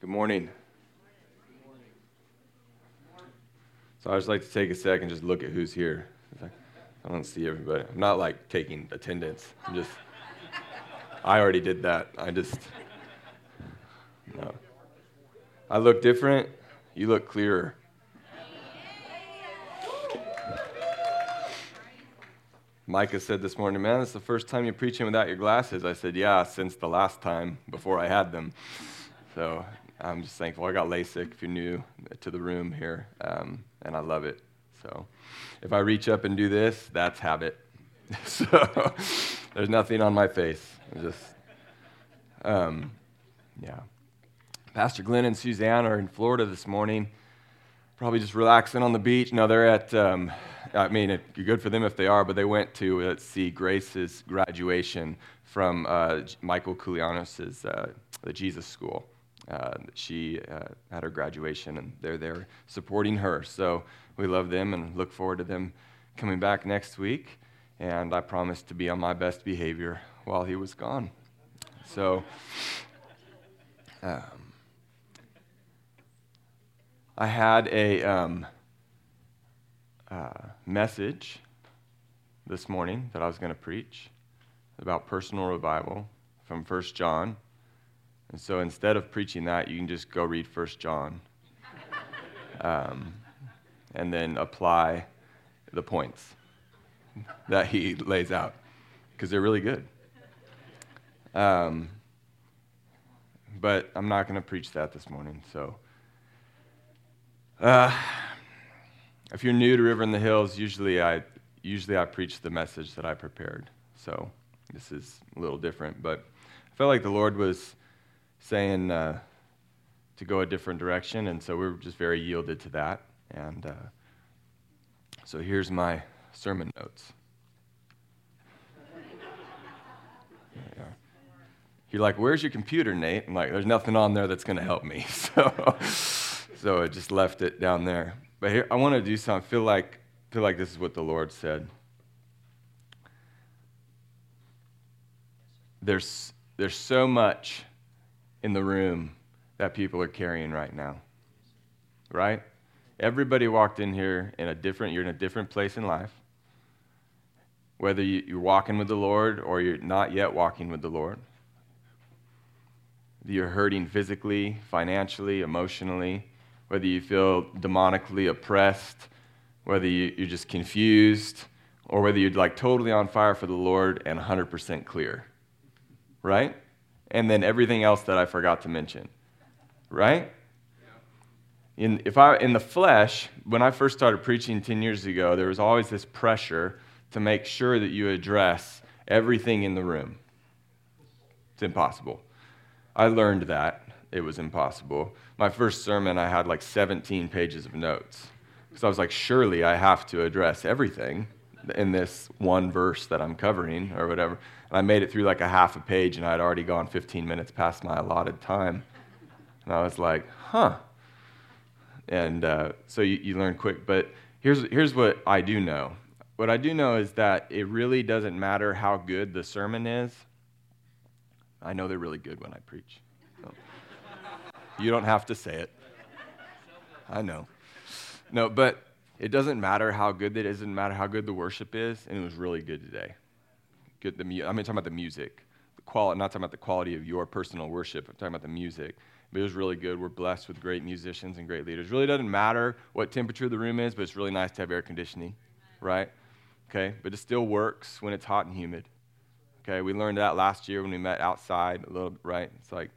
Good morning. So I just like to take a second and just look at who's here. I don't see everybody. I'm not like taking attendance. I'm just, I already did that. I just, no. I look different. You look clearer. Micah said this morning, man, it's the first time you're preaching without your glasses. I said, yeah, since the last time before I had them. So I'm just thankful. I got LASIK, if you're new to the room here, um, and I love it. So if I reach up and do this, that's habit. so there's nothing on my face. I'm just, um, yeah. Pastor Glenn and Suzanne are in Florida this morning, probably just relaxing on the beach. No, they're at um, I mean, it's good for them if they are, but they went to uh, see Grace's graduation from uh, Michael Koulianos' uh, the Jesus School. Uh, she uh, had her graduation, and they're there supporting her. So we love them and look forward to them coming back next week. And I promised to be on my best behavior while he was gone. So. Um, I had a um, uh, message this morning that I was going to preach about personal revival from 1 John. And so instead of preaching that, you can just go read 1 John um, and then apply the points that he lays out because they're really good. Um, but I'm not going to preach that this morning. So, uh, if you're new to River in the Hills, usually I, usually I preach the message that I prepared. So this is a little different, but I felt like the Lord was saying uh, to go a different direction, and so we are just very yielded to that. And uh, so here's my sermon notes. You're like, where's your computer, Nate? I'm like, there's nothing on there that's going to help me. So, so I just left it down there. But here, I want to do something. I feel like, feel like this is what the Lord said. There's, there's so much in the room that people are carrying right now. Right? Everybody walked in here in a different, you're in a different place in life. Whether you, are walking with the Lord or you're not yet walking with the Lord. You're hurting physically, financially, emotionally whether you feel demonically oppressed, whether you, are just confused, or whether you're like totally on fire for the Lord and 100% clear. Right? And then everything else that I forgot to mention. Right? In, if I, in the flesh, when I first started preaching 10 years ago, there was always this pressure to make sure that you address everything in the room. It's impossible. I learned that it was impossible. My first sermon, I had like 17 pages of notes. So I was like, surely I have to address everything in this one verse that I'm covering or whatever. And I made it through like a half a page and I had already gone 15 minutes past my allotted time. And I was like, huh. And uh, so you, you learn quick. But here's, here's what I do know what I do know is that it really doesn't matter how good the sermon is. I know they're really good when I preach. You don't have to say it. I know. No, but it doesn't matter how good is. It doesn't matter how good the worship is. And it was really good today. Good. The mu- I'm talking about the music. The quality, not talking about the quality of your personal worship. I'm talking about the music. But it was really good. We're blessed with great musicians and great leaders. Really doesn't matter what temperature the room is, but it's really nice to have air conditioning, right? Okay, but it still works when it's hot and humid. Okay, we learned that last year when we met outside a little, right? It's like,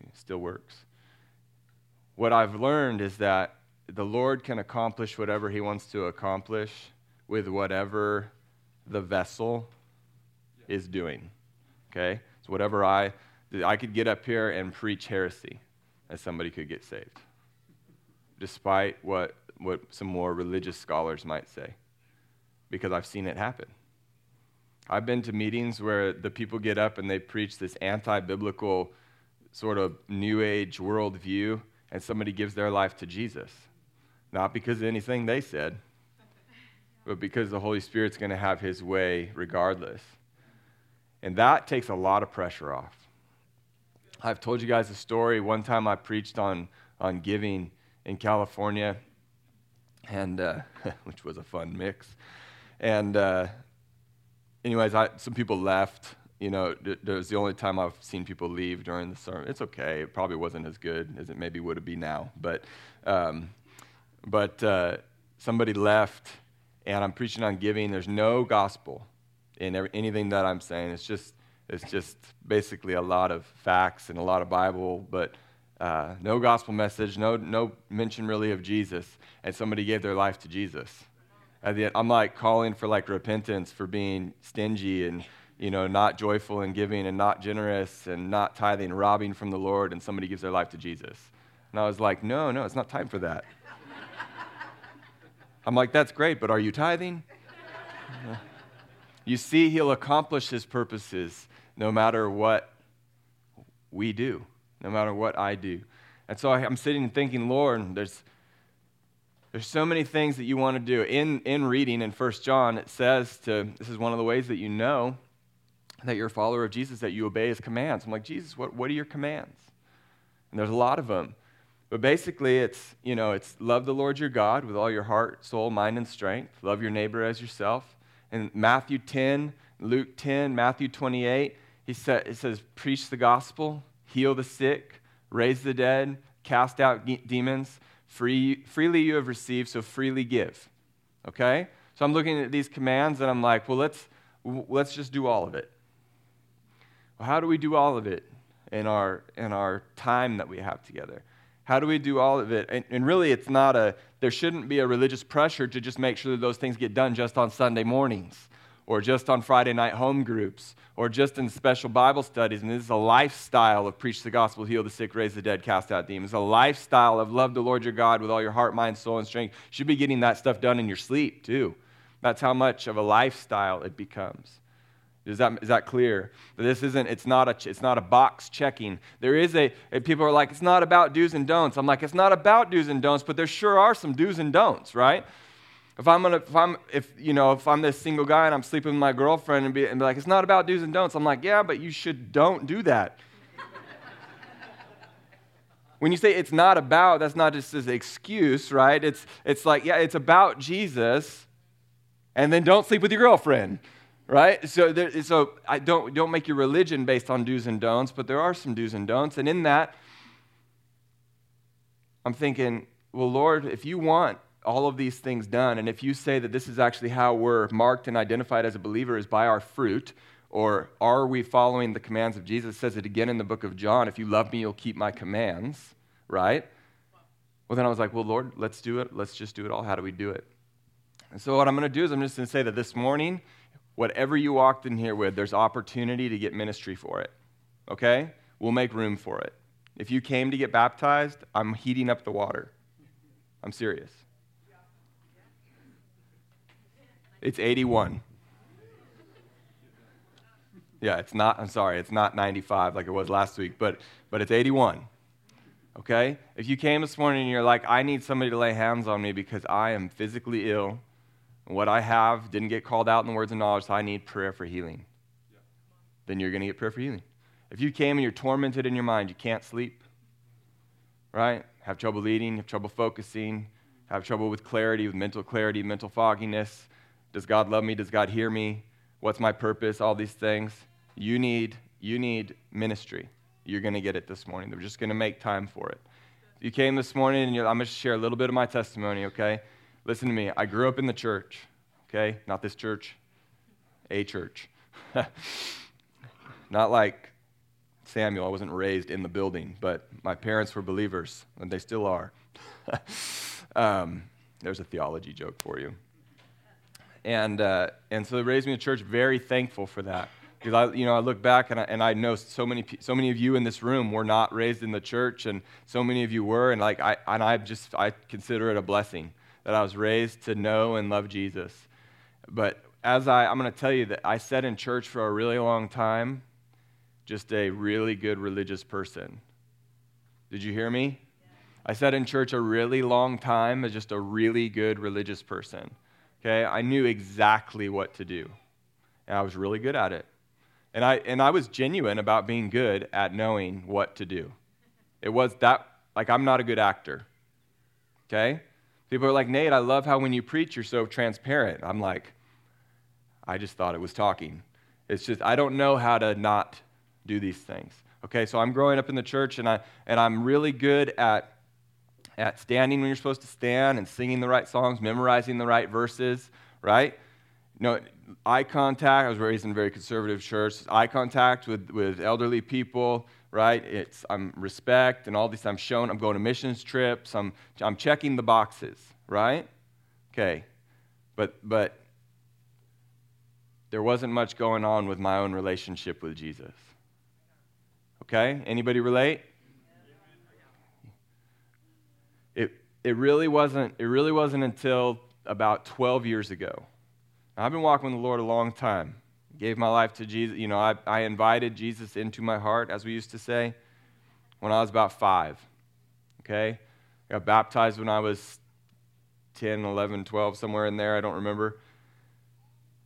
it still works what I've learned is that the Lord can accomplish whatever He wants to accomplish with whatever the vessel is doing. Okay? So, whatever I, I could get up here and preach heresy, and somebody could get saved, despite what, what some more religious scholars might say, because I've seen it happen. I've been to meetings where the people get up and they preach this anti biblical sort of new age worldview and somebody gives their life to Jesus. Not because of anything they said, but because the Holy Spirit's going to have his way regardless. And that takes a lot of pressure off. I've told you guys a story. One time I preached on, on giving in California, and uh, which was a fun mix. And uh, anyways, I, some people left. You know, it was the only time I've seen people leave during the sermon. It's okay. It probably wasn't as good as it maybe would have been now. But, um, but uh, somebody left, and I'm preaching on giving. There's no gospel in every, anything that I'm saying. It's just, it's just basically a lot of facts and a lot of Bible, but uh, no gospel message, no, no mention really of Jesus. And somebody gave their life to Jesus. I'm like calling for like repentance for being stingy and you know not joyful and giving and not generous and not tithing, robbing from the Lord, and somebody gives their life to Jesus. And I was like, no, no, it's not time for that. I'm like, that's great, but are you tithing? you see, he'll accomplish his purposes no matter what we do, no matter what I do. And so I'm sitting and thinking, Lord, there's there's so many things that you want to do. In, in reading in 1 John, it says to, this is one of the ways that you know that you're a follower of Jesus, that you obey his commands. I'm like, Jesus, what, what are your commands? And there's a lot of them. But basically, it's, you know, it's love the Lord your God with all your heart, soul, mind, and strength. Love your neighbor as yourself. In Matthew 10, Luke 10, Matthew 28, he sa- it says, preach the gospel, heal the sick, raise the dead, cast out demons. Free, freely you have received, so freely give. Okay? So I'm looking at these commands and I'm like, well, let's, let's just do all of it. Well, how do we do all of it in our, in our time that we have together? How do we do all of it? And, and, really, it's not a, there shouldn't be a religious pressure to just make sure that those things get done just on Sunday mornings or just on Friday night home groups, or just in special Bible studies. And this is a lifestyle of preach the gospel, heal the sick, raise the dead, cast out demons. A lifestyle of love the Lord your God with all your heart, mind, soul, and strength. You should be getting that stuff done in your sleep, too. That's how much of a lifestyle it becomes. Is that, is that clear? This isn't, it's not a, it's not a box checking. There is a, people are like, it's not about do's and don'ts. I'm like, it's not about do's and don'ts, but there sure are some do's and don'ts, right? If I'm gonna, if I'm, if you know, if I'm this single guy and I'm sleeping with my girlfriend and be, and be like, it's not about do's and don'ts. I'm like, yeah, but you should don't do that. when you say it's not about, that's not just an excuse, right? It's, it's like, yeah, it's about Jesus, and then don't sleep with your girlfriend, right? So, there, so I don't, don't make your religion based on do's and don'ts, but there are some do's and don'ts. And in that, I'm thinking, well, Lord, if you want all of these things done. And if you say that this is actually how we're marked and identified as a believer is by our fruit, or are we following the commands of Jesus? It says it again in the book of John if you love me, you'll keep my commands, right? Well, then I was like, well, Lord, let's do it. Let's just do it all. How do we do it? And so, what I'm going to do is I'm just going to say that this morning, whatever you walked in here with, there's opportunity to get ministry for it. Okay? We'll make room for it. If you came to get baptized, I'm heating up the water. I'm serious. It's 81. Yeah, it's not, I'm sorry, it's not 95 like it was last week, but, but it's 81. Okay? If you came this morning and you're like, I need somebody to lay hands on me because I am physically ill, what I have didn't get called out in the words of knowledge, so I need prayer for healing, yeah. then you're going to get prayer for healing. If you came and you're tormented in your mind, you can't sleep, right? Have trouble eating, have trouble focusing, have trouble with clarity, with mental clarity, mental fogginess, does God love me? Does God hear me? What's my purpose? All these things. You need, you need ministry. You're going to get it this morning. They're just going to make time for it. You came this morning, and I'm going to share a little bit of my testimony, okay? Listen to me. I grew up in the church, okay? Not this church, a church. Not like Samuel. I wasn't raised in the building, but my parents were believers, and they still are. um, there's a theology joke for you. And, uh, and so they raised me in church, very thankful for that. Because I, you know, I look back and I, and I know so many, so many of you in this room were not raised in the church, and so many of you were, and like I, and I just I consider it a blessing that I was raised to know and love Jesus. But as I, I'm going to tell you that I sat in church for a really long time, just a really good religious person. Did you hear me? I sat in church a really long time as just a really good religious person. Okay, I knew exactly what to do, and I was really good at it. And I, and I was genuine about being good at knowing what to do. It was that, like, I'm not a good actor. Okay? People are like, Nate, I love how when you preach, you're so transparent. I'm like, I just thought it was talking. It's just, I don't know how to not do these things. Okay, so I'm growing up in the church and, I, and I'm really good at, at standing when you're supposed to stand and singing the right songs, memorizing the right verses, right? Know, eye contact, I was raised in a very conservative church, eye contact with, with elderly people, right? It's I'm respect and all these. I'm shown. I'm going to missions trips. I'm I'm checking the boxes, right? Okay, but but there wasn't much going on with my own relationship with Jesus. Okay, anybody relate? It it really wasn't. It really wasn't until about 12 years ago. I've been walking with the Lord a long time gave my life to Jesus. You know, I, I invited Jesus into my heart, as we used to say, when I was about five. Okay? I got baptized when I was 10, 11, 12, somewhere in there. I don't remember.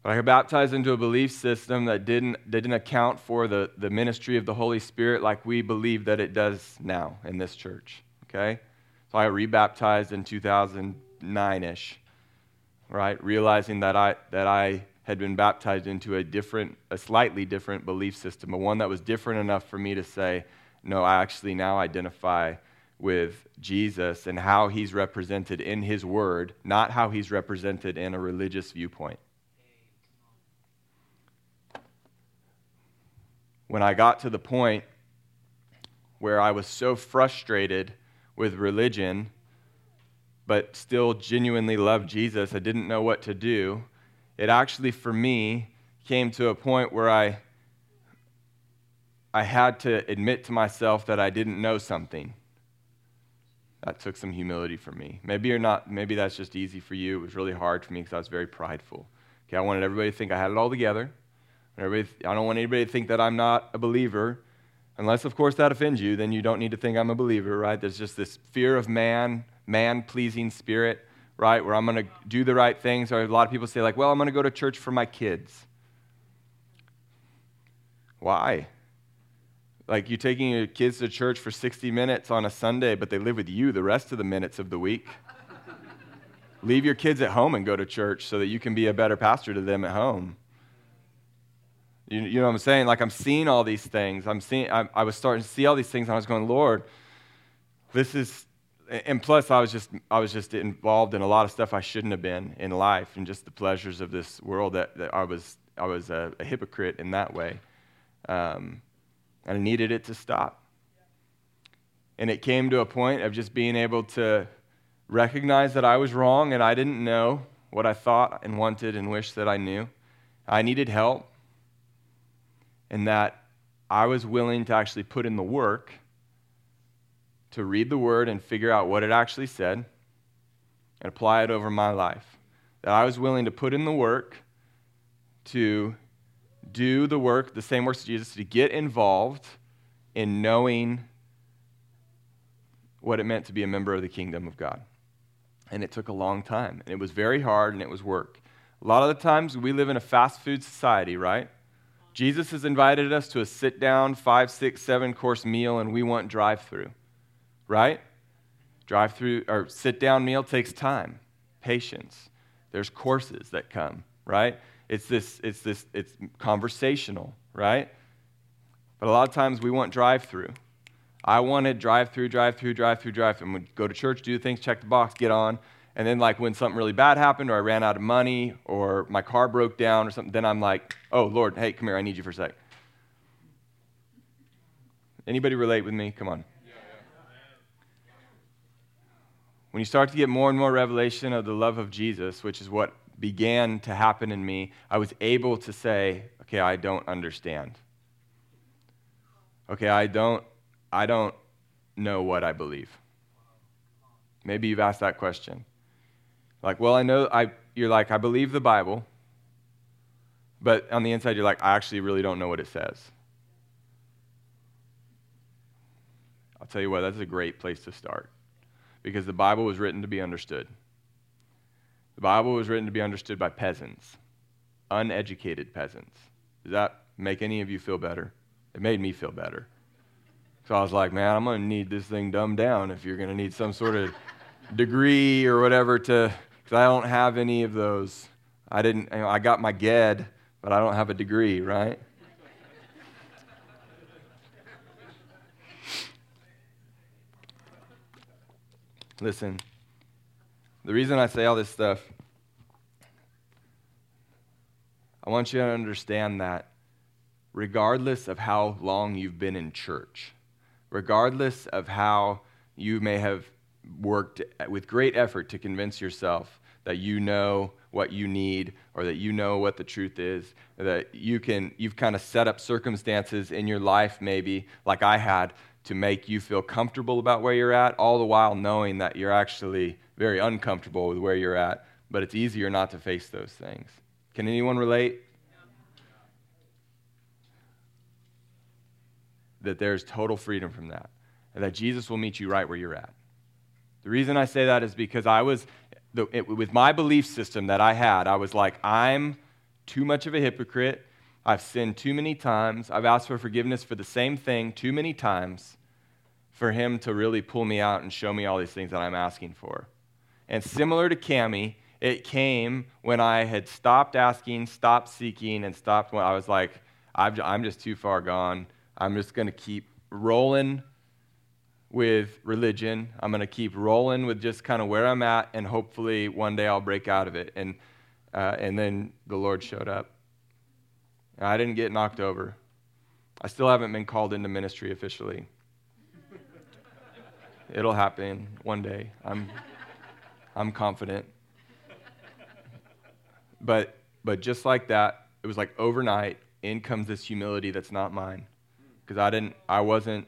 But I got baptized into a belief system that didn't, that didn't account for the, the ministry of the Holy Spirit like we believe that it does now in this church. Okay? So I rebaptized in 2009 ish, right? Realizing that I, that I had been baptized into a different, a slightly different belief system, a one that was different enough for me to say, no, I actually now identify with Jesus and how he's represented in his word, not how he's represented in a religious viewpoint. When I got to the point where I was so frustrated with religion, but still genuinely loved Jesus, I didn't know what to do it actually, for me, came to a point where I, I had to admit to myself that I didn't know something. That took some humility for me. Maybe you're not, maybe that's just easy for you. It was really hard for me because I was very prideful. Okay, I wanted everybody to think I had it all together. Everybody, I don't want anybody to think that I'm not a believer. Unless, of course, that offends you, then you don't need to think I'm a believer, right? There's just this fear of man, man pleasing spirit right? Where I'm going to do the right things. Or a lot of people say, like, well, I'm going to go to church for my kids. Why? Like, you're taking your kids to church for 60 minutes on a Sunday, but they live with you the rest of the minutes of the week. Leave your kids at home and go to church so that you can be a better pastor to them at home. You, you know what I'm saying? Like, I'm seeing all these things. I'm seeing, I, I was starting to see all these things, and I was going, Lord, this is and plus I was just I was just involved in a lot of stuff I shouldn't have been in life and just the pleasures of this world that, that I was I was a, a hypocrite in that way, um, and I needed it to stop. And it came to a point of just being able to recognize that I was wrong and I didn't know what I thought and wanted and wished that I knew. I needed help, and that I was willing to actually put in the work to read the word and figure out what it actually said and apply it over my life. That I was willing to put in the work to do the work, the same works of Jesus, to get involved in knowing what it meant to be a member of the kingdom of God. And it took a long time. And it was very hard and it was work. A lot of the times we live in a fast food society, right? Jesus has invited us to a sit down, five, six, seven course meal, and we want drive through right? Drive through or sit down meal takes time, patience. There's courses that come, right? It's this, it's this, it's conversational, right? But a lot of times we want drive through. I wanted drive through, drive through, drive through, drive through. And go to church, do things, check the box, get on. And then, like, when something really bad happened, or I ran out of money, or my car broke down, or something, then I'm like, oh, Lord, hey, come here, I need you for a sec. Anybody relate with me? Come on. When you start to get more and more revelation of the love of Jesus, which is what began to happen in me, I was able to say, okay, I don't understand. Okay, I don't I don't know what I believe. Maybe you've asked that question. Like, well, I know I you're like, I believe the Bible, but on the inside you're like, I actually really don't know what it says. I'll tell you what, that's a great place to start because the Bible was written to be understood. The Bible was written to be understood by peasants, uneducated peasants. Is that make any of you feel better. It made me feel better. So I was like, man, I'm going to need this thing dumbed down if you're going to need some sort of degree or whatever to, because I don't have any of those. I didn't, you know, I got my GED, but I don't have a degree, right? Listen, the reason I say all this stuff, I want you to understand that regardless of how long you've been in church, regardless of how you may have worked with great effort to convince yourself that you know what you need or that you know what the truth is that you can you've kind of set up circumstances in your life maybe like i had to make you feel comfortable about where you're at, all the while knowing that you're actually very uncomfortable with where you're at, but it's easier not to face those things. Can anyone relate? That there's total freedom from that, and that Jesus will meet you right where you're at. The reason I say that is because I was, with my belief system that I had, I was like, I'm too much of a hypocrite. I've sinned too many times. I've asked for forgiveness for the same thing too many times for him to really pull me out and show me all these things that I'm asking for. And similar to Cami, it came when I had stopped asking, stopped seeking, and stopped when I was like, I'm just too far gone. I'm just going to keep rolling with religion. I'm going to keep rolling with just kind of where I'm at, and hopefully one day I'll break out of it. And, uh, and then the Lord showed up. I didn't get knocked over. I still haven't been called into ministry officially. It'll happen one day. I'm, I'm confident. But, but just like that, it was like overnight, in comes this humility that's not mine. Because I didn't, I wasn't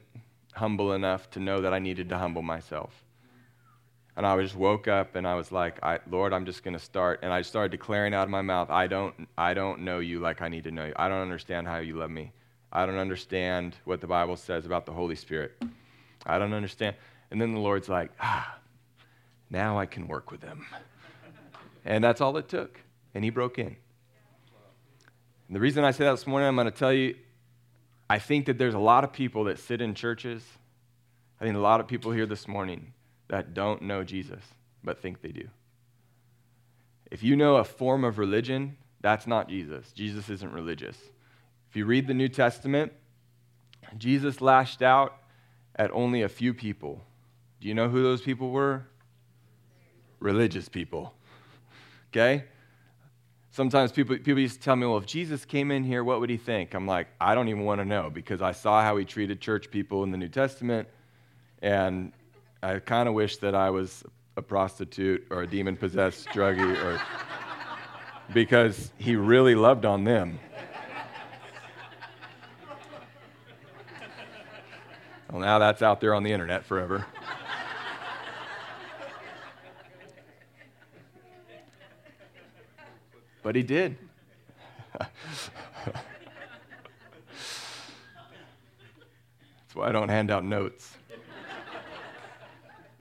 humble enough to know that I needed to humble myself. And I just woke up and I was like, I, Lord, I'm just going to start. And I started declaring out of my mouth, I don't, I don't know you like I need to know you. I don't understand how you love me. I don't understand what the Bible says about the Holy Spirit. I don't understand. And then the Lord's like, ah, now I can work with them. and that's all it took. And he broke in. And the reason I say that this morning, I'm going to tell you, I think that there's a lot of people that sit in churches. I think a lot of people here this morning that don't know Jesus but think they do. If you know a form of religion, that's not Jesus. Jesus isn't religious. If you read the New Testament, Jesus lashed out at only a few people. Do you know who those people were? Religious people. Okay? Sometimes people, people used to tell me, well, if Jesus came in here, what would he think? I'm like, I don't even want to know because I saw how he treated church people in the New Testament, and I kind of wish that I was a prostitute or a demon possessed druggie or because he really loved on them. Well, now that's out there on the internet forever. but he did. That's why I don't hand out notes.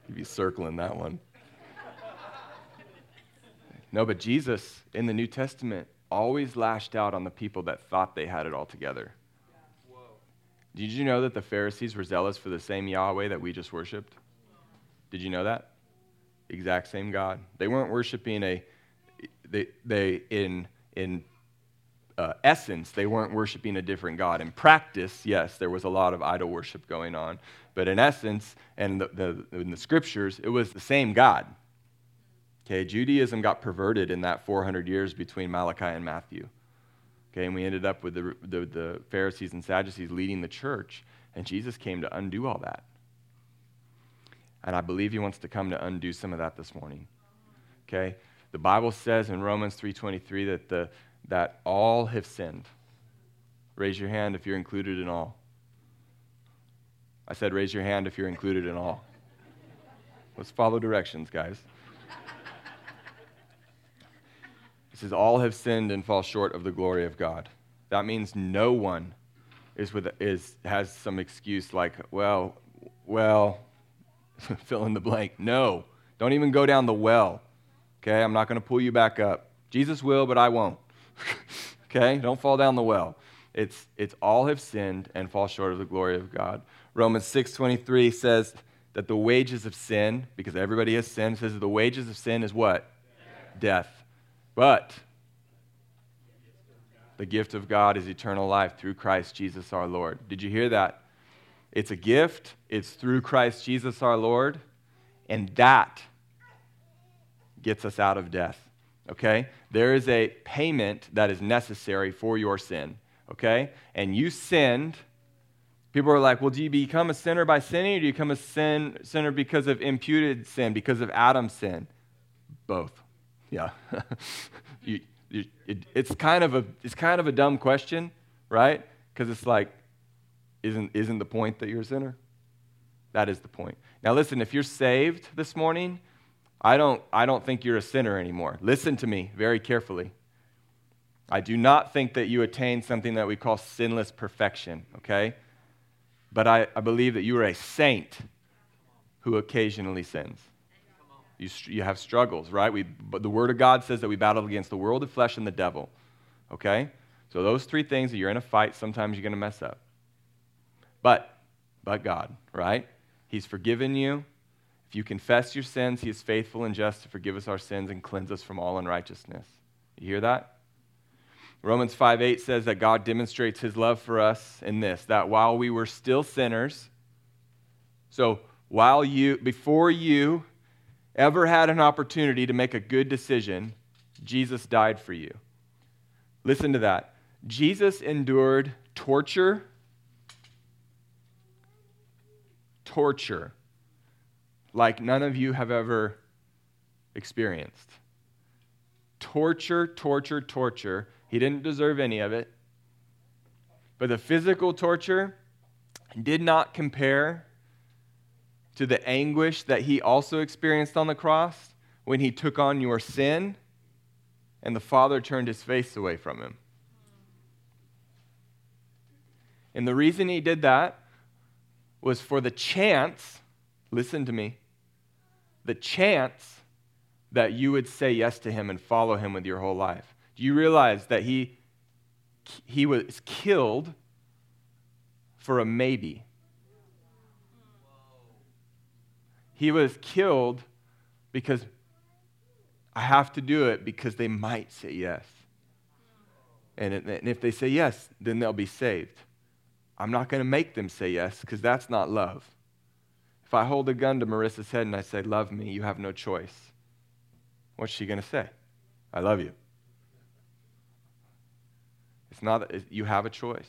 You'd be circling that one. No, but Jesus in the New Testament always lashed out on the people that thought they had it all together. Did you know that the Pharisees were zealous for the same Yahweh that we just worshiped? Did you know that? Exact same God. They weren't worshiping a they, they in in uh, essence, they weren't worshiping a different God. In practice, yes, there was a lot of idol worship going on. But in essence, and the, the, in the scriptures, it was the same God. Okay, Judaism got perverted in that 400 years between Malachi and Matthew. Okay, and we ended up with the, the, the Pharisees and Sadducees leading the church, and Jesus came to undo all that. And I believe he wants to come to undo some of that this morning. Okay? The Bible says in Romans 3:23 that the that all have sinned. Raise your hand if you're included in all. I said, raise your hand if you're included in all. Let's follow directions, guys. It says, All have sinned and fall short of the glory of God. That means no one is with, is, has some excuse like, well, well, fill in the blank. No, don't even go down the well. Okay, I'm not going to pull you back up. Jesus will, but I won't. okay, don't fall down the well. It's, it's all have sinned and fall short of the glory of God. Romans 6.23 says that the wages of sin, because everybody has sinned, says that the wages of sin is what? Death. Death. But the gift of God is eternal life through Christ Jesus our Lord. Did you hear that? It's a gift, it's through Christ Jesus our Lord, and that gets us out of death. Okay? There is a payment that is necessary for your sin. Okay? And you sinned. People are like, well, do you become a sinner by sinning or do you become a sin, sinner because of imputed sin, because of Adam's sin? Both. Yeah. you, you, it, it's, kind of a, it's kind of a dumb question, right? Because it's like, isn't, isn't the point that you're a sinner? That is the point. Now, listen, if you're saved this morning, I don't, I don't think you're a sinner anymore. Listen to me very carefully. I do not think that you attain something that we call sinless perfection, okay? But I, I believe that you are a saint who occasionally sins. You, you have struggles, right? We, but the Word of God says that we battle against the world of flesh and the devil, okay? So those three things, you're in a fight, sometimes you're going to mess up. But, but God, right? He's forgiven you. If you confess your sins, He is faithful and just to forgive us our sins and cleanse us from all unrighteousness. You hear that? Romans 5 8 says that God demonstrates His love for us in this that while we were still sinners, so while you, before you ever had an opportunity to make a good decision, Jesus died for you. Listen to that. Jesus endured torture, torture like none of you have ever experienced. Torture, torture, torture. He didn't deserve any of it. But the physical torture did not compare to the anguish that he also experienced on the cross when he took on your sin and the Father turned his face away from him. And the reason he did that was for the chance listen to me, the chance that you would say yes to him and follow him with your whole life. Do you realize that he, he was killed for a maybe? He was killed because I have to do it because they might say yes. And and if they say yes, then they'll be saved. I'm not going to make them say yes because that's not love. If I hold a gun to Marissa's head and I say, Love me, you have no choice, what's she going to say? I love you. It's not that you have a choice.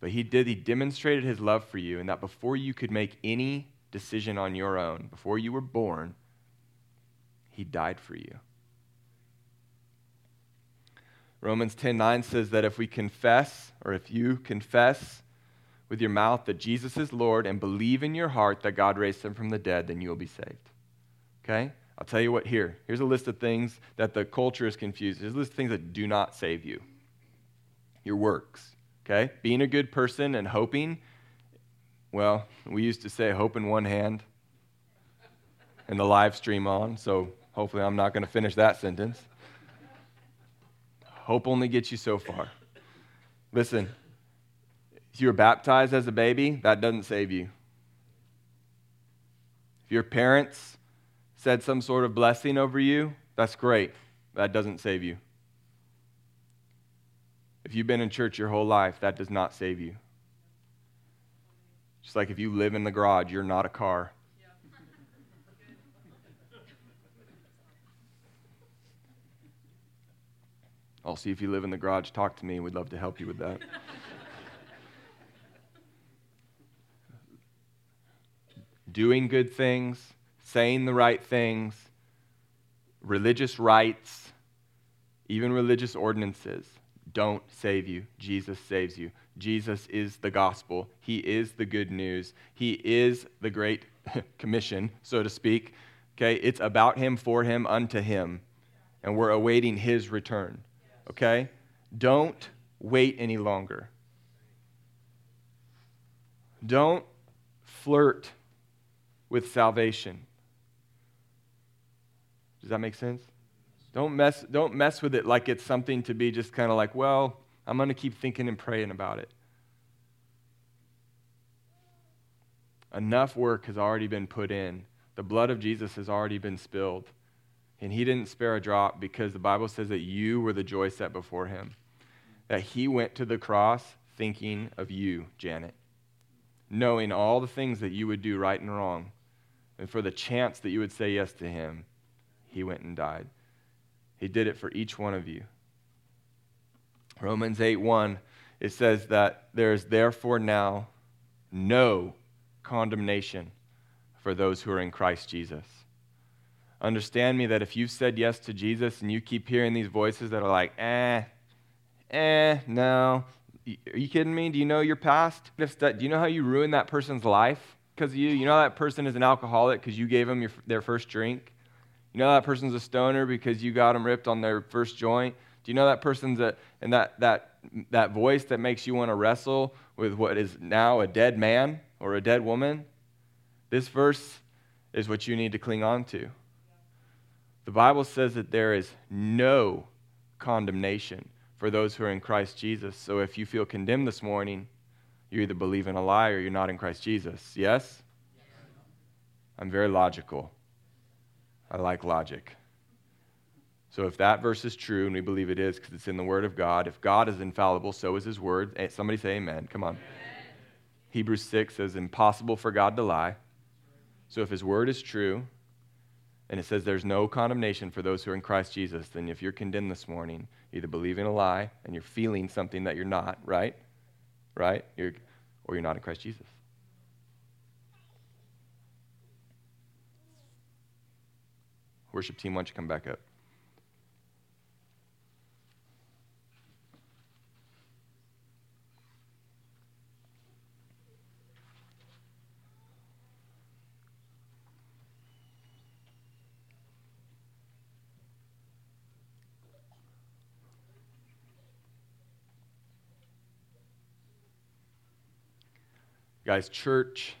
But he did, he demonstrated his love for you, and that before you could make any decision on your own, before you were born, he died for you. Romans 10 9 says that if we confess, or if you confess with your mouth that Jesus is Lord and believe in your heart that God raised him from the dead, then you will be saved. Okay? I'll tell you what here. Here's a list of things that the culture is confused. Here's a list of things that do not save you. Your works. Okay? Being a good person and hoping, well, we used to say hope in one hand and the live stream on, so hopefully I'm not going to finish that sentence. Hope only gets you so far. Listen, if you were baptized as a baby, that doesn't save you. If your parents said some sort of blessing over you, that's great. That doesn't save you. If you've been in church your whole life, that does not save you. Just like if you live in the garage, you're not a car. I'll see if you live in the garage. Talk to me. We'd love to help you with that. Doing good things, saying the right things, religious rites, even religious ordinances don't save you. Jesus saves you. Jesus is the gospel. He is the good news. He is the great commission, so to speak. Okay? It's about him, for him, unto him. And we're awaiting his return. Okay? Don't wait any longer. Don't flirt with salvation. Does that make sense? Don't mess, don't mess with it like it's something to be just kind of like, well, I'm going to keep thinking and praying about it. Enough work has already been put in. The blood of Jesus has already been spilled. And he didn't spare a drop because the Bible says that you were the joy set before him. That he went to the cross thinking of you, Janet, knowing all the things that you would do right and wrong. And for the chance that you would say yes to him, he went and died. He did it for each one of you. Romans 8 1, it says that there is therefore now no condemnation for those who are in Christ Jesus. Understand me that if you've said yes to Jesus and you keep hearing these voices that are like, eh, eh, no, are you kidding me? Do you know your past? Do you know how you ruined that person's life because of you? You know that person is an alcoholic because you gave them your, their first drink? You know that person's a stoner because you got them ripped on their first joint? Do you know that person's a, and that, that, that voice that makes you want to wrestle with what is now a dead man or a dead woman? This verse is what you need to cling on to. The Bible says that there is no condemnation for those who are in Christ Jesus. So if you feel condemned this morning, you either believe in a lie or you're not in Christ Jesus. Yes? I'm very logical. I like logic. So if that verse is true, and we believe it is because it's in the Word of God, if God is infallible, so is His Word. Eh, somebody say amen. Come on. Amen. Hebrews 6 says, impossible for God to lie. So if His Word is true, and it says there's no condemnation for those who are in Christ Jesus, then if you're condemned this morning, either believing a lie and you're feeling something that you're not, right? Right? You're, or you're not in Christ Jesus. Worship team, why don't you come back up? Guys, church,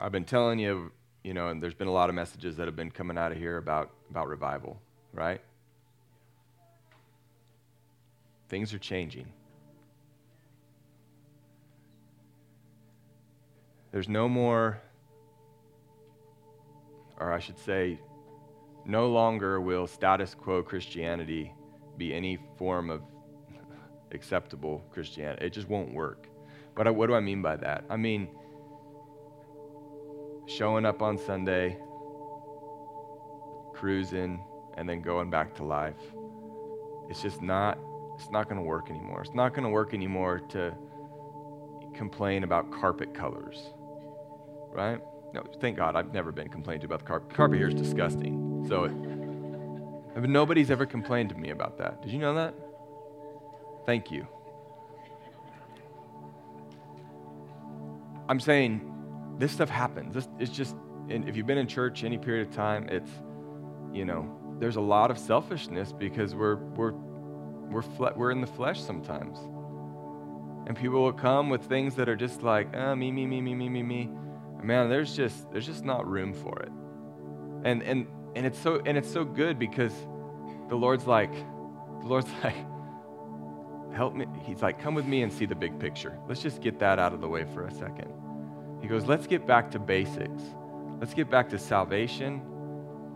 I've been telling you, you know, and there's been a lot of messages that have been coming out of here about, about revival, right? Things are changing. There's no more, or I should say, no longer will status quo Christianity be any form of acceptable Christianity. It just won't work. But what do I mean by that? I mean, showing up on Sunday, cruising, and then going back to life. It's just not, it's not going to work anymore. It's not going to work anymore to complain about carpet colors, right? No, thank God I've never been complained to about the carpet. Carpet here is disgusting. So, it, nobody's ever complained to me about that. Did you know that? Thank you. I'm saying this stuff happens. This is just, if you've been in church any period of time, it's, you know, there's a lot of selfishness because we're, we're, we're, fle- we're in the flesh sometimes. And people will come with things that are just like, uh, me, me, me, me, me, me, me. Man, there's just, there's just not room for it. And, and, and it's so, and it's so good because the Lord's like, the Lord's like, help me. He's like, come with me and see the big picture. Let's just get that out of the way for a second. He goes, let's get back to basics. Let's get back to salvation.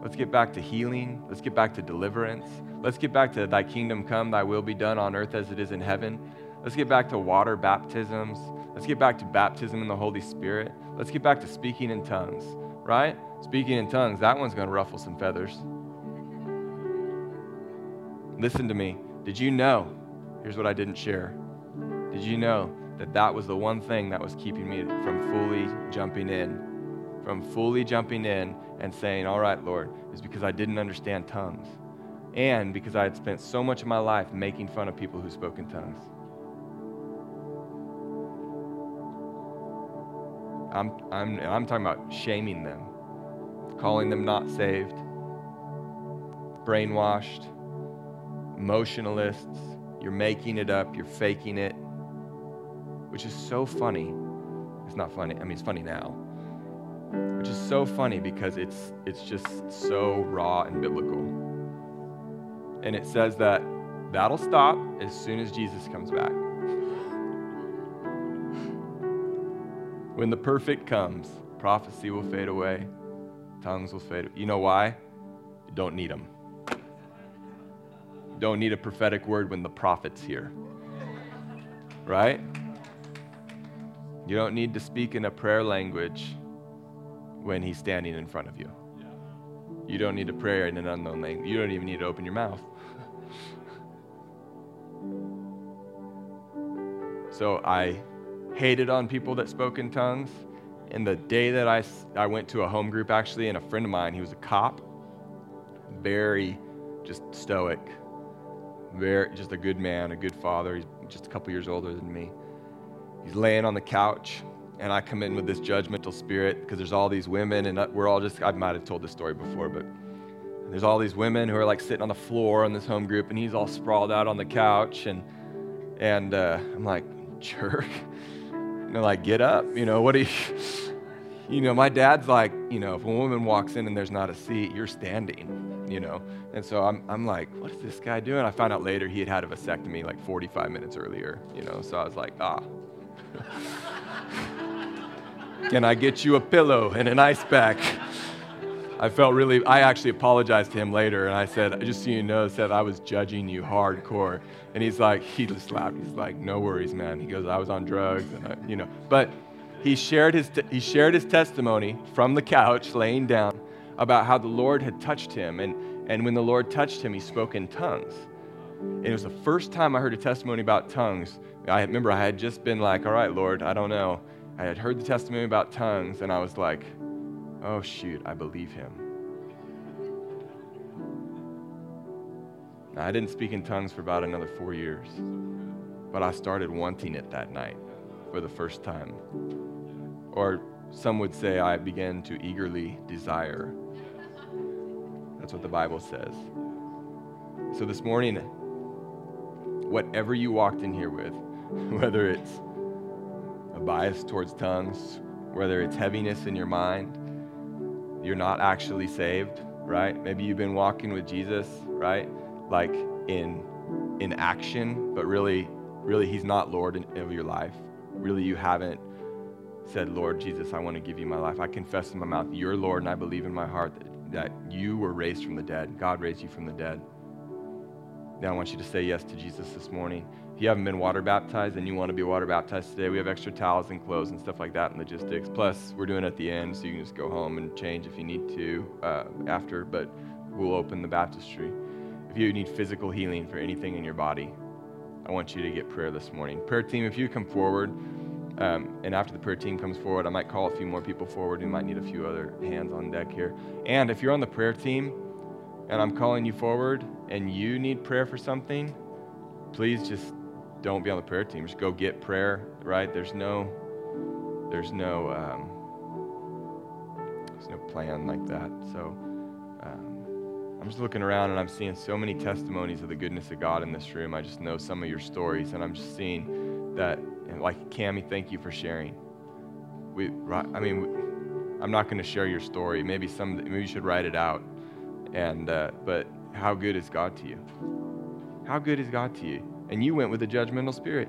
Let's get back to healing. Let's get back to deliverance. Let's get back to thy kingdom come, thy will be done on earth as it is in heaven. Let's get back to water baptisms. Let's get back to baptism in the Holy Spirit. Let's get back to speaking in tongues, right? Speaking in tongues, that one's going to ruffle some feathers. Listen to me. Did you know Here's what I didn't share. Did you know that that was the one thing that was keeping me from fully jumping in? From fully jumping in and saying, All right, Lord, is because I didn't understand tongues. And because I had spent so much of my life making fun of people who spoke in tongues. I'm, I'm, I'm talking about shaming them, calling them not saved, brainwashed, emotionalists, you're making it up, you're faking it, which is so funny. It's not funny. I mean, it's funny now. Which is so funny because it's it's just so raw and biblical. and it says that that'll stop as soon as Jesus comes back. When the perfect comes, prophecy will fade away, tongues will fade. You know why? You don't need them. Don't need a prophetic word when the prophet's here. Right? You don't need to speak in a prayer language when he's standing in front of you. You don't need to pray in an unknown language. You don't even need to open your mouth. so I hated on people that spoke in tongues. And the day that I, I went to a home group, actually, and a friend of mine, he was a cop, very just stoic, very just a good man, a good father. He's just a couple years older than me. He's laying on the couch, and I come in with this judgmental spirit because there's all these women, and we're all just, I might have told this story before, but there's all these women who are like sitting on the floor in this home group, and he's all sprawled out on the couch, and, and uh, I'm like, jerk. You know, like, get up. You know, what do you, you know, my dad's like, you know, if a woman walks in and there's not a seat, you're standing, you know. And so I'm, I'm like, what is this guy doing? I found out later he had had a vasectomy like 45 minutes earlier, you know. So I was like, ah. Can I get you a pillow and an ice pack? I felt really, I actually apologized to him later and I said, just so you know, said I was judging you hardcore. And he's like, he just laughed. He's like, no worries, man. He goes, I was on drugs and I, you know, but he shared his, he shared his testimony from the couch laying down about how the Lord had touched him. And, and when the Lord touched him, he spoke in tongues. And it was the first time I heard a testimony about tongues. I remember I had just been like, all right, Lord, I don't know. I had heard the testimony about tongues, and I was like, oh, shoot, I believe him. I didn't speak in tongues for about another four years, but I started wanting it that night for the first time. Or some would say I began to eagerly desire. That's what the Bible says. So this morning, whatever you walked in here with, whether it's a bias towards tongues, whether it's heaviness in your mind, you're not actually saved, right? Maybe you've been walking with Jesus, right? Like in in action, but really really he's not Lord of your life. Really you haven't said, "Lord Jesus, I want to give you my life. I confess in my mouth you're Lord and I believe in my heart that, that you were raised from the dead. God raised you from the dead." Now I want you to say yes to Jesus this morning. If you haven't been water baptized and you want to be water baptized today, we have extra towels and clothes and stuff like that and logistics. Plus, we're doing it at the end, so you can just go home and change if you need to uh, after, but we'll open the baptistry. If you need physical healing for anything in your body, I want you to get prayer this morning. Prayer team, if you come forward, um, and after the prayer team comes forward, I might call a few more people forward. We might need a few other hands on deck here. And if you're on the prayer team and I'm calling you forward and you need prayer for something, please just don't be on the prayer team. Just go get prayer, right? There's no, there's no, um, there's no plan like that. So um, I'm just looking around and I'm seeing so many testimonies of the goodness of God in this room. I just know some of your stories, and I'm just seeing that. And like Cami, thank you for sharing. We, I mean, I'm not going to share your story. Maybe some, maybe you should write it out. And uh, but how good is God to you? How good is God to you? and you went with a judgmental spirit,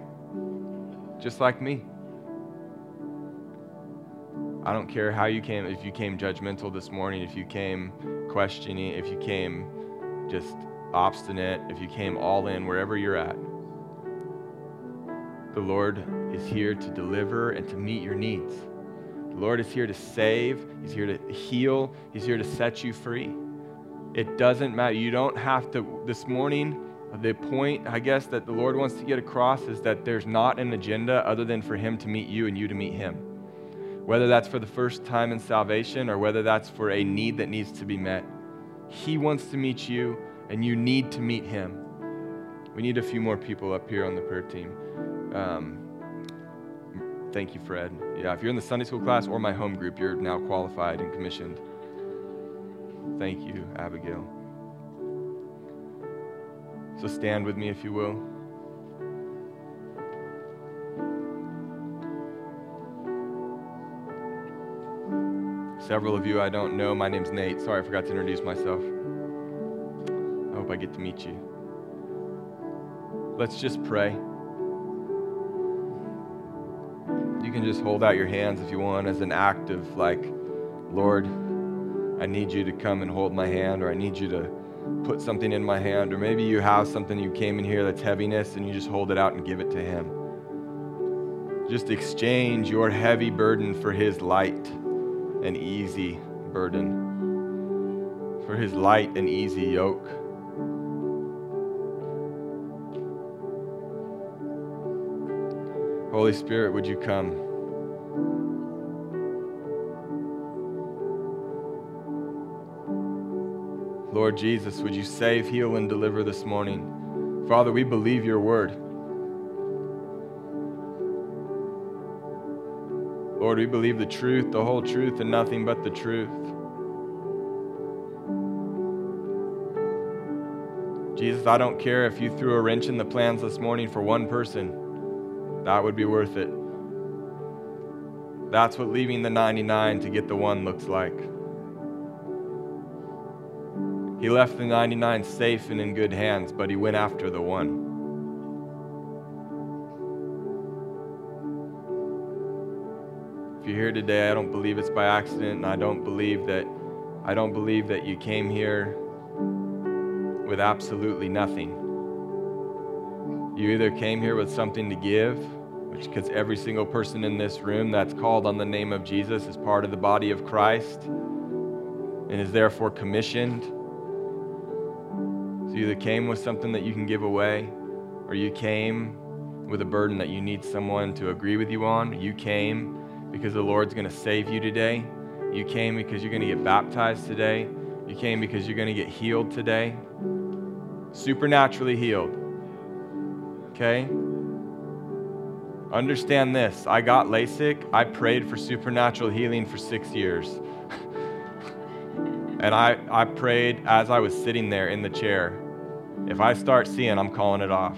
just like me. I don't care how you came, if you came judgmental this morning, if you came questioning, if you came just obstinate, if you came all in, wherever you're at. The Lord is here to deliver and to meet your needs. The Lord is here to save, He's here to heal, He's here to set you free. It doesn't matter. You don't have to, this morning, the point, I guess, that the Lord wants to get across is that there's not an agenda other than for Him to meet you and you to meet Him. Whether that's for the first time in salvation or whether that's for a need that needs to be met, He wants to meet you and you need to meet Him. We need a few more people up here on the prayer team. Um, thank you, Fred. Yeah, if you're in the Sunday school class or my home group, you're now qualified and commissioned. Thank you, Abigail. So stand with me if you will. Several of you I don't know. My name's Nate. Sorry, I forgot to introduce myself. I hope I get to meet you. let's just pray. You can just hold out your hands if you want as an act of like, Lord, I need you to come and hold my hand, or I need you to put something in my hand, or maybe you have something you came in here that's heaviness and you just hold it out and give it to Him. Just exchange your heavy burden for His light and easy burden, for His light and easy yoke. Holy Spirit, would you come? Lord Jesus, would you save, heal, and deliver this morning? Father, we believe your word. Lord, we believe the truth, the whole truth, and nothing but the truth. Jesus, I don't care if you threw a wrench in the plans this morning for one person, that would be worth it. That's what leaving the 99 to get the one looks like. He left the 99 safe and in good hands, but he went after the one. If you're here today, I don't believe it's by accident, and I don't believe that I don't believe that you came here with absolutely nothing. You either came here with something to give, which because every single person in this room that's called on the name of Jesus is part of the body of Christ and is therefore commissioned so you either came with something that you can give away, or you came with a burden that you need someone to agree with you on. You came because the Lord's going to save you today. You came because you're going to get baptized today. You came because you're going to get healed today. Supernaturally healed. Okay? Understand this. I got LASIK. I prayed for supernatural healing for six years. And I, I prayed as I was sitting there in the chair. If I start seeing, I'm calling it off.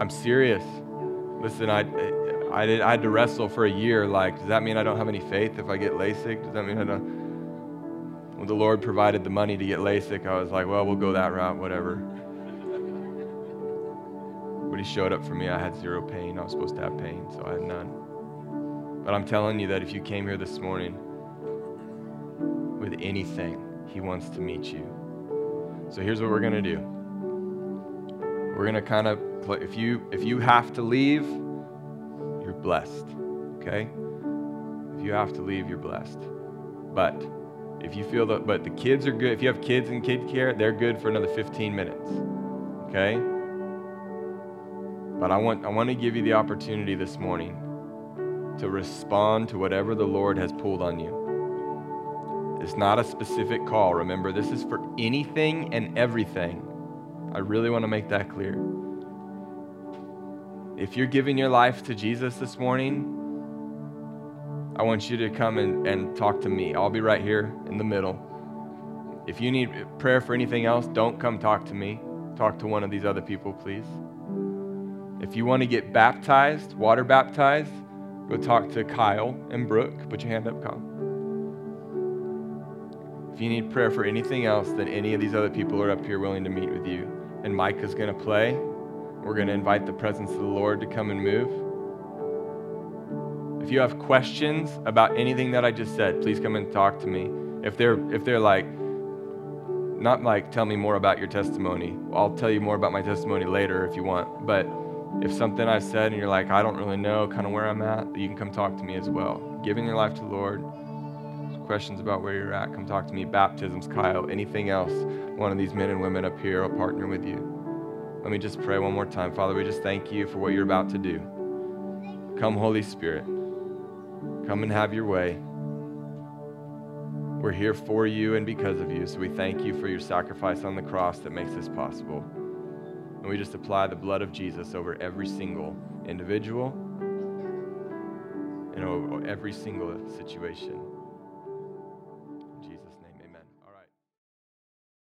I'm serious. Listen, I, I, did, I had to wrestle for a year. Like, does that mean I don't have any faith if I get LASIK? Does that mean I don't? When the Lord provided the money to get LASIK, I was like, well, we'll go that route, whatever. But He showed up for me. I had zero pain. I was supposed to have pain, so I had none. But I'm telling you that if you came here this morning with anything, He wants to meet you. So here's what we're going to do. We're going to kind of if you if you have to leave, you're blessed. Okay? If you have to leave, you're blessed. But if you feel that but the kids are good, if you have kids in kid care, they're good for another 15 minutes. Okay? But I want I want to give you the opportunity this morning to respond to whatever the Lord has pulled on you. It's not a specific call. Remember, this is for anything and everything. I really want to make that clear. If you're giving your life to Jesus this morning, I want you to come and, and talk to me. I'll be right here in the middle. If you need prayer for anything else, don't come talk to me. Talk to one of these other people, please. If you want to get baptized, water baptized, go talk to Kyle and Brooke. Put your hand up, Kyle. If you need prayer for anything else, then any of these other people are up here willing to meet with you. And Micah's going to play. We're going to invite the presence of the Lord to come and move. If you have questions about anything that I just said, please come and talk to me. If they're if they're like not like tell me more about your testimony. I'll tell you more about my testimony later if you want. But if something I said and you're like, I don't really know kind of where I'm at, you can come talk to me as well. Giving your life to the Lord, questions about where you're at, come talk to me. Baptisms, Kyle, anything else, one of these men and women up here will partner with you. Let me just pray one more time. Father, we just thank you for what you're about to do. Come, Holy Spirit. Come and have your way. We're here for you and because of you, so we thank you for your sacrifice on the cross that makes this possible. And we just apply the blood of Jesus over every single individual and over every single situation.